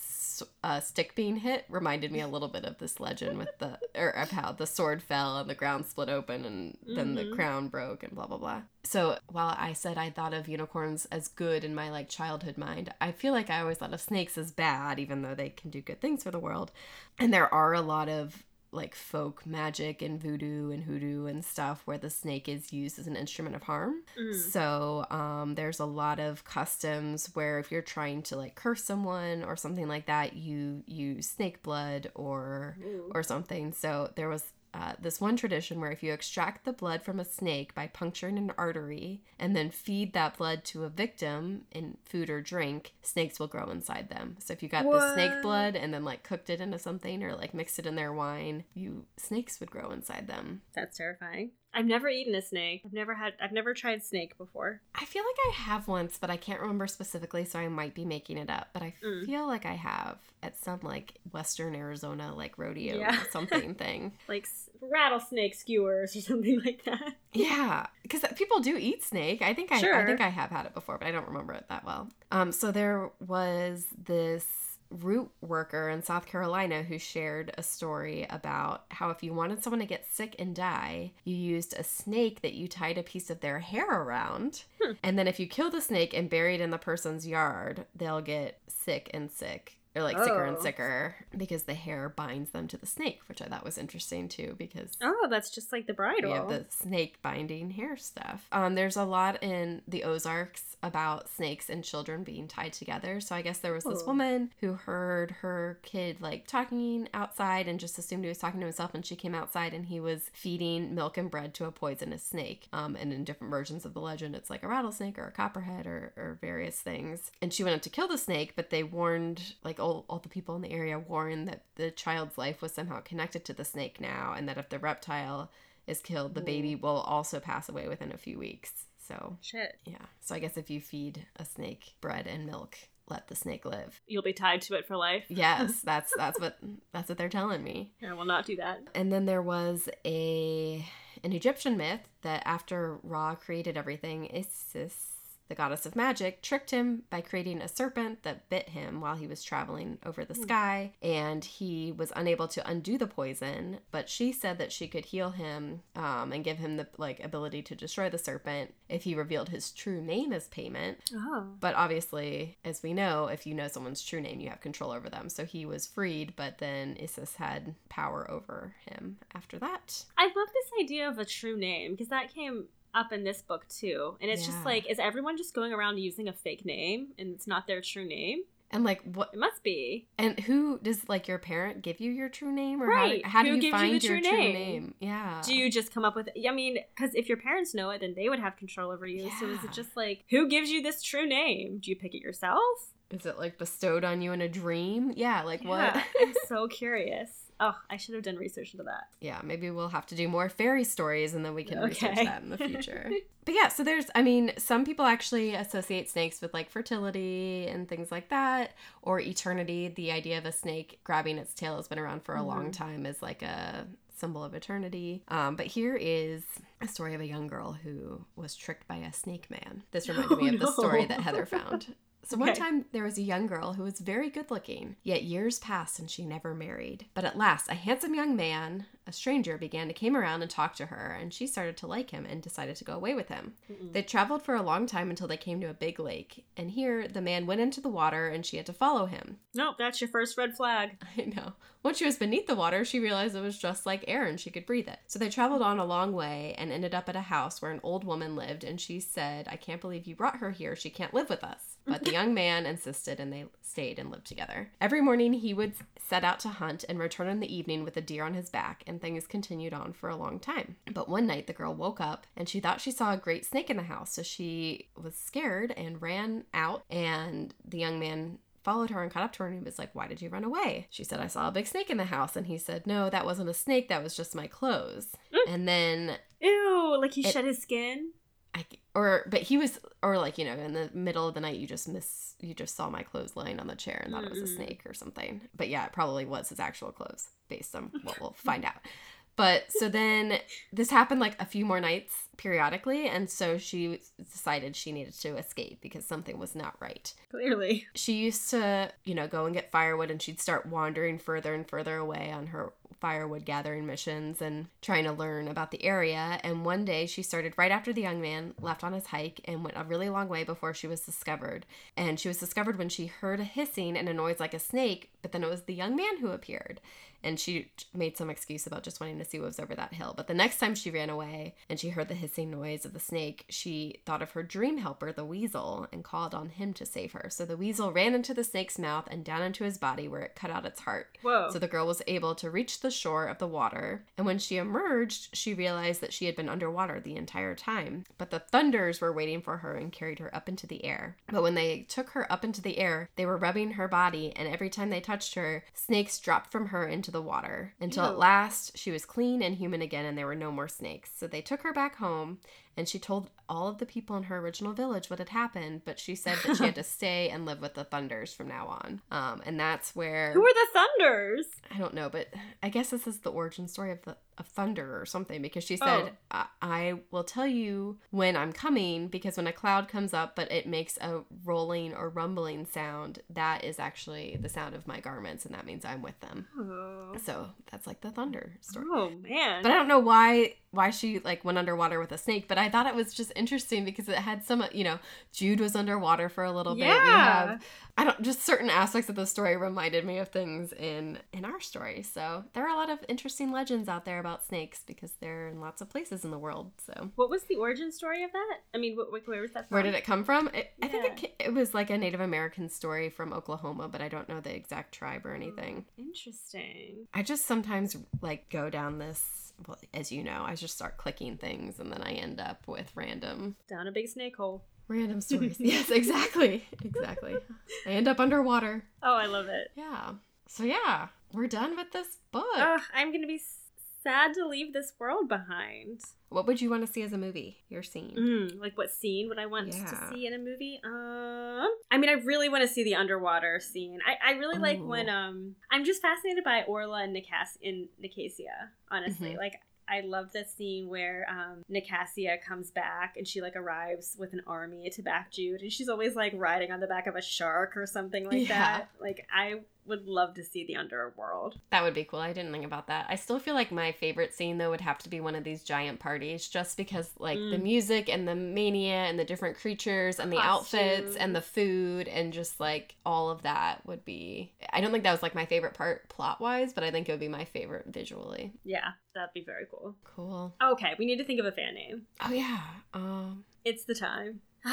a stick being hit. Reminded me a little bit of this legend with the, or of how the sword fell and the ground split open and then the Mhm. crown broke and blah, blah, blah. So while I said I thought of unicorns as good in my like childhood mind, I feel like I always thought of snakes as bad, even though they can do good things for the world. And there are a lot of like folk magic and voodoo and hoodoo and stuff where the snake is used as an instrument of harm. Mm. So um, there's a lot of customs where if you're trying to like curse someone or something like that, you use snake blood or Ooh. or something. So there was uh, this one tradition where if you extract the blood from a snake by puncturing an artery and then feed that blood to a victim in food or drink, snakes will grow inside them. So if you got the snake blood and then like cooked it into something or like mixed it in their wine, you snakes would grow inside them. That's terrifying. I've never eaten a snake. I've never had. I've never tried snake before. I feel like I have once, but I can't remember specifically, so I might be making it up. But I Mm. feel like I have at some like Western Arizona like rodeo Yeah. or something thing. (laughs) Like rattlesnake skewers or (laughs) something like that. Yeah, because people do eat snake. I think I, I think I have had it before, but I don't remember it that well. Um, so there was this root worker in South Carolina who shared a story about how if you wanted someone to get sick and die, you used a snake that you tied a piece of their hair around, Hmm. and then if you kill the snake and bury it in the person's yard, they'll get sick and sick. Or like sicker and Oh. sicker because the hair binds them to the snake, which I thought was interesting too. Because Oh, that's just like the bridal. we have the snake binding hair stuff. Um, there's a lot in the Ozarks about snakes and children being tied together. So I guess there was this Oh. woman who heard her kid like talking outside and just assumed he was talking to himself. And she came outside and he was feeding milk and bread to a poisonous snake. Um, and in different versions of the legend, it's like a rattlesnake or a copperhead or, or various things. And she went up to kill the snake, but they warned like all, all the people in the area warned that the child's life was somehow connected to the snake now, and that if the reptile is killed, the baby mm. will also pass away within a few weeks. So, Shit. yeah. So, I guess if you feed a snake bread and milk, let the snake live. You'll be tied to it for life. Yes, (laughs) that's that's what that's what they're telling me. I will not do that. And then there was a an Egyptian myth that after Ra created everything, Isis, the goddess of magic, tricked him by creating a serpent that bit him while he was traveling over the sky, and he was unable to undo the poison. But she said that she could heal him um, and give him the like ability to destroy the serpent if he revealed his true name as payment. Oh. But obviously, as we know, if you know someone's true name, you have control over them. So he was freed, but then Isis had power over him after that. I love this idea of a true name because that came up in this book too. And it's Yeah. just like, is everyone just going around using a fake name and it's not their true name? And like what? It must be. And who does like your parent give you your true name, or Right. how, do- how do you you find the your true name? name? Yeah. Do you just come up with I mean, because if your parents know it, then they would have control over you. So is it just like, who gives you this true name? Do you pick it yourself? Is it like bestowed on you in a dream? Yeah. Like what? I'm so (laughs) curious. Oh, I should have done research into that. yeah, maybe we'll have to do more fairy stories and then we can research that in the future. (laughs) but yeah, so there's, I mean, some people actually associate snakes with like fertility and things like that, or eternity. The idea of a snake grabbing its tail has been around for a long Mhm. time as like a symbol of eternity. Um, but here is a story of a young girl who was tricked by a snake man. This (laughs) reminded me Oh, of the story that Heather found. So one Okay. time there was a young girl who was very good looking, yet years passed and she never married. But at last, a handsome young man, a stranger, began to came around and talk to her, and she started to like him and decided to go away with him. Mm-mm. They traveled for a long time until they came to a big lake, and here the man went into the water and she had to follow him. Nope, that's your first red flag. (laughs) I know. Once she was beneath the water, she realized it was just like air and she could breathe it. So they traveled on a long way and ended up at a house where an old woman lived, and she said, I can't believe you brought her here. She can't live with us. But the young man insisted and they stayed and lived together. Every morning he would set out to hunt and return in the evening with a deer on his back, and things continued on for a long time. But one night the girl woke up and she thought she saw a great snake in the house. So she was scared and ran out, and the young man followed her and caught up to her and he was like, Why did you run away? She said, I saw a big snake in the house. And he said, No, that wasn't a snake. That was just my clothes. Mm. And then Ew, like he It- shed his skin. I, or, but he was, or like, you know, in the middle of the night, you just miss, you just saw my clothes lying on the chair and thought it was a mm-hmm. snake or something. But yeah, it probably was his actual clothes based on what we'll find out. But so then this happened like a few more nights periodically. And so she decided she needed to escape because something was not right. Clearly. She used to, you know, go and get firewood and she'd start wandering further and further away on her firewood gathering missions and trying to learn about the area. And one day she started right after the young man left on his hike and went a really long way before she was discovered. And she was discovered when she heard a hissing and a noise like a snake, but then it was the young man who appeared. And she made some excuse about just wanting to see what was over that hill. But the next time she ran away and she heard the hissing noise of the snake, she thought of her dream helper, the weasel, and called on him to save her. So the weasel ran into the snake's mouth and down into his body where it cut out its heart. Whoa. So the girl was able to reach the shore of the water, and when she emerged, she realized that she had been underwater the entire time. But the thunders were waiting for her and carried her up into the air. But when they took her up into the air, they were rubbing her body, and every time they touched her, snakes dropped from her into the water. Until at last, she was clean and human again, and there were no more snakes. So they took her back home, and she told all of the people in her original village what had happened, but she said that she had to (laughs) stay and live with the Thunders from now on. Um, and that's where Who are the Thunders? I don't know, but I guess this is the origin story of the of Thunder or something because she said, I, "I will tell you when I'm coming because when a cloud comes up, but it makes a rolling or rumbling sound, that is actually the sound of my garments, and that means I'm with them." Oh, So that's like the Thunder story. oh man. But I don't know why why she like went underwater with a snake, but I thought it was just interesting because it had some you know Jude was underwater for a little bit. We Yeah. have I don't just certain aspects of the story reminded me of things in in our story. So there are a lot of interesting legends out there about snakes because they're in lots of places in the world. So what was the origin story of that? I mean, wh- wh- where was that from? where did it come from? It, I think it, it was like a Native American story from Oklahoma, but I don't know the exact tribe or anything. Oh, interesting. I just sometimes like go down this, well, as you know, I just start clicking things and then I end up with random Down a big snake hole. random (laughs) stories. yes, exactly. Exactly. I end up underwater. Oh, I love it. Yeah. So yeah, we're done with this book. I'm gonna be s- sad to leave this world behind. what would you want to see as a movie? Your scene. Mm, like what scene would I want Yeah. to see in a movie? Um, I mean, I really want to see the underwater scene. I, I really like when um, I'm just fascinated by Orlagh and Nicasia in Nicasia. Honestly, Mhm. like I love the scene where um, Nicasia comes back and she like arrives with an army to back Jude, and she's always like riding on the back of a shark or something like Yeah. that. Like I would love to see the underworld. That would be cool. I didn't think about that. I still feel like my favorite scene though would have to be one of these giant parties just because like the Mm. music and the mania and the different creatures and the outfits and the food and just like all of that would be I don't think that was like my favorite part plot wise, but I think it would be my favorite visually. Yeah, that'd be very cool. Cool. Okay, we need to think of a fan name. Oh yeah. Um It's the time. (sighs)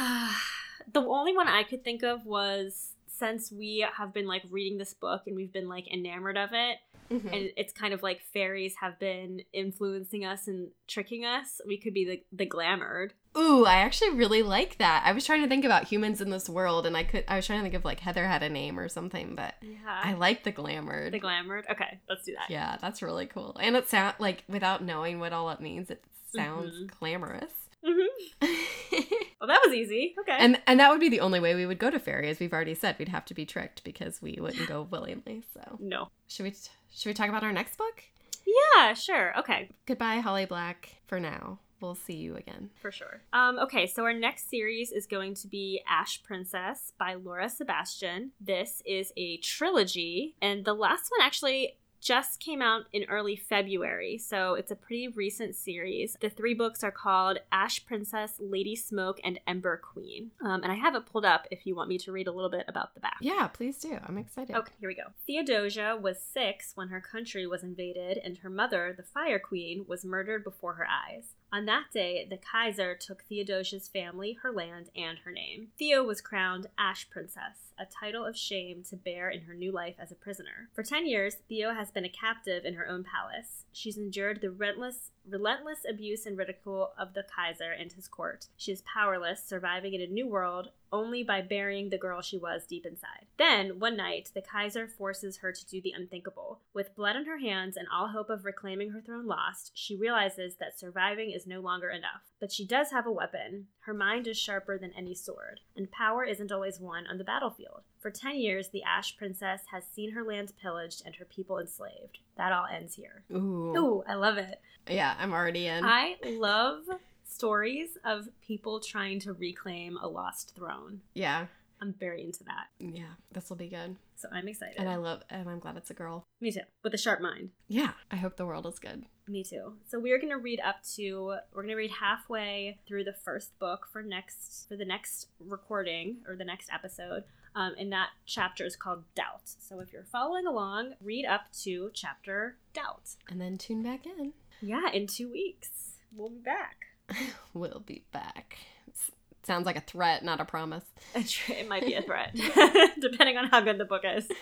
the only one I could think of was since we have been like reading this book and we've been like enamored of it, mhm. and it's kind of like fairies have been influencing us and tricking us. We could be the the glamored. Ooh, I actually really like that. I was trying to think about humans in this world and I could I was trying to think of like Heather had a name or something, but yeah. I like the glamour. the glamored. Okay, let's do that. Yeah, that's really cool. And it sound like without knowing what all it means, it sounds Mhm. glamorous. hmm (laughs) Well, that was easy. Okay. and and that would be the only way we would go to fairy, as we've already said. We'd have to be tricked because we wouldn't go willingly. So no. should we should we talk about our next book? Yeah, sure. Okay. Goodbye, Holly Black. For now, we'll see you again. For sure. Um, okay, so our next series is going to be Ash Princess by Laura Sebastian. This is a trilogy, and the last one actually just came out in early February, so it's a pretty recent series. The three books are called Ash Princess, Lady Smoke, and Ember Queen. Um, and I have it pulled up if you want me to read a little bit about the back. Yeah, please do. I'm excited. Okay, here we go. Theodosia was six when her country was invaded, and her mother, the Fire Queen, was murdered before her eyes. On that day, the Kaiser took Theodosia's family, her land, and her name. Theo was crowned Ash Princess, a title of shame to bear in her new life as a prisoner. For 10 years, Theo has been a captive in her own palace. She's endured the relentless, relentless abuse and ridicule of the Kaiser and his court. She is powerless, surviving in a new world only by burying the girl she was deep inside. Then, one night, the Kaiser forces her to do the unthinkable. With blood on her hands and all hope of reclaiming her throne lost, she realizes that surviving is no longer enough. But she does have a weapon. Her mind is sharper than any sword, and power isn't always won on the battlefield. For 10 years, the Ash Princess has seen her land pillaged and her people enslaved. That all ends here. Ooh. Ooh, I love it. Yeah, I'm already in. I love stories of people trying to reclaim a lost throne. yeah. I'm very into that. Yeah. This will be good. So I'm excited. And I love and I'm glad it's a girl. Me too. With a sharp mind. Yeah. I hope the world is good. Me too. So we are going to read up to we're going to read halfway through the first book for next for the next recording or the next episode. Um, and that chapter is called Doubt. So if you're following along, read up to chapter Doubt. And then tune back in. Yeah, in two weeks we'll be back. (laughs) We'll be back. It's, sounds like a threat, not a promise. (laughs) It might be a threat, (laughs) depending on how good the book is. Do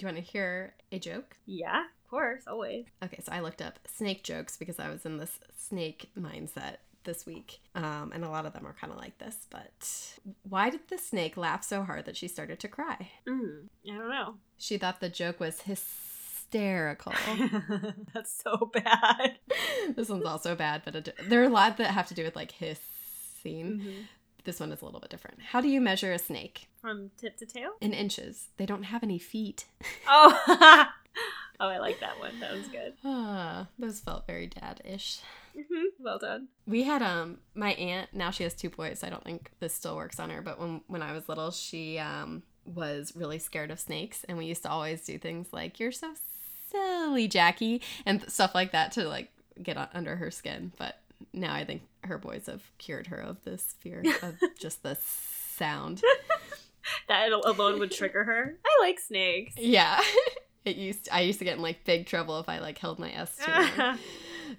you want to hear a joke? Yeah, of course, always. Okay, so I looked up snake jokes because I was in this snake mindset this week. Um, and a lot of them are kind of like this. But why did the snake laugh so hard that she started to cry? Mm, I don't know. She thought the joke was hysterical. (laughs) That's so bad. (laughs) this one's also bad, but it, there are a lot that have to do with like hissing. Mhm. This one is a little bit different. How do you measure a snake? From tip to tail? In inches. They don't have any feet. Oh, (laughs) oh, I like that one. That was good. (sighs) Ah, those felt very dad-ish. hmm Well done. We had um my aunt. Now she has two boys. I don't think this still works on her. But when when I was little, she um was really scared of snakes, and we used to always do things like "You're so silly, Jackie" and stuff like that to like get on, under her skin. But now I think her boys have cured her of this fear (laughs) of just the sound. (laughs) That alone would trigger her. I like snakes. Yeah. (laughs) It used I used to get in like big trouble if I like held my S (laughs) too long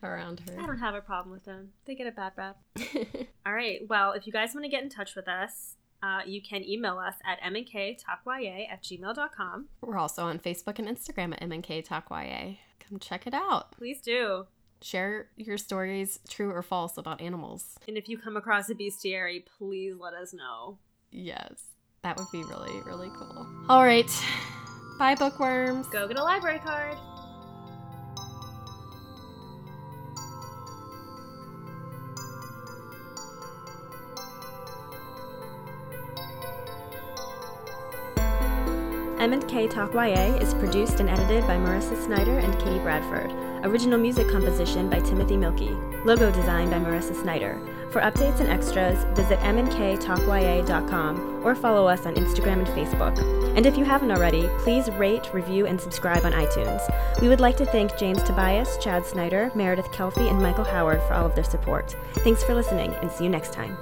around I don't have a problem with them. They get a bad rap. (laughs) All right. Well, if you guys want to get in touch with us, uh, you can email us at mnktalkya at gmail.com. We're also on Facebook and Instagram at MNK Talk YA. Come check it out. Please do. Share your stories, true or false, about animals. And if you come across a bestiary, please let us know. Yes, that would be really, really cool. All right. Bye, bookworms. Go get a library card. M&K Talk YA is produced and edited by Marissa Snyder and Katie Bradford. Original music composition by Timothy Milkey. Logo design by Marissa Snyder. For updates and extras, visit mnktalkya.com or follow us on Instagram and Facebook. And if you haven't already, please rate, review, and subscribe on iTunes. We would like to thank James Tobias, Chad Snyder, Meredith Kelfie, and Michael Howard for all of their support. Thanks for listening, and see you next time.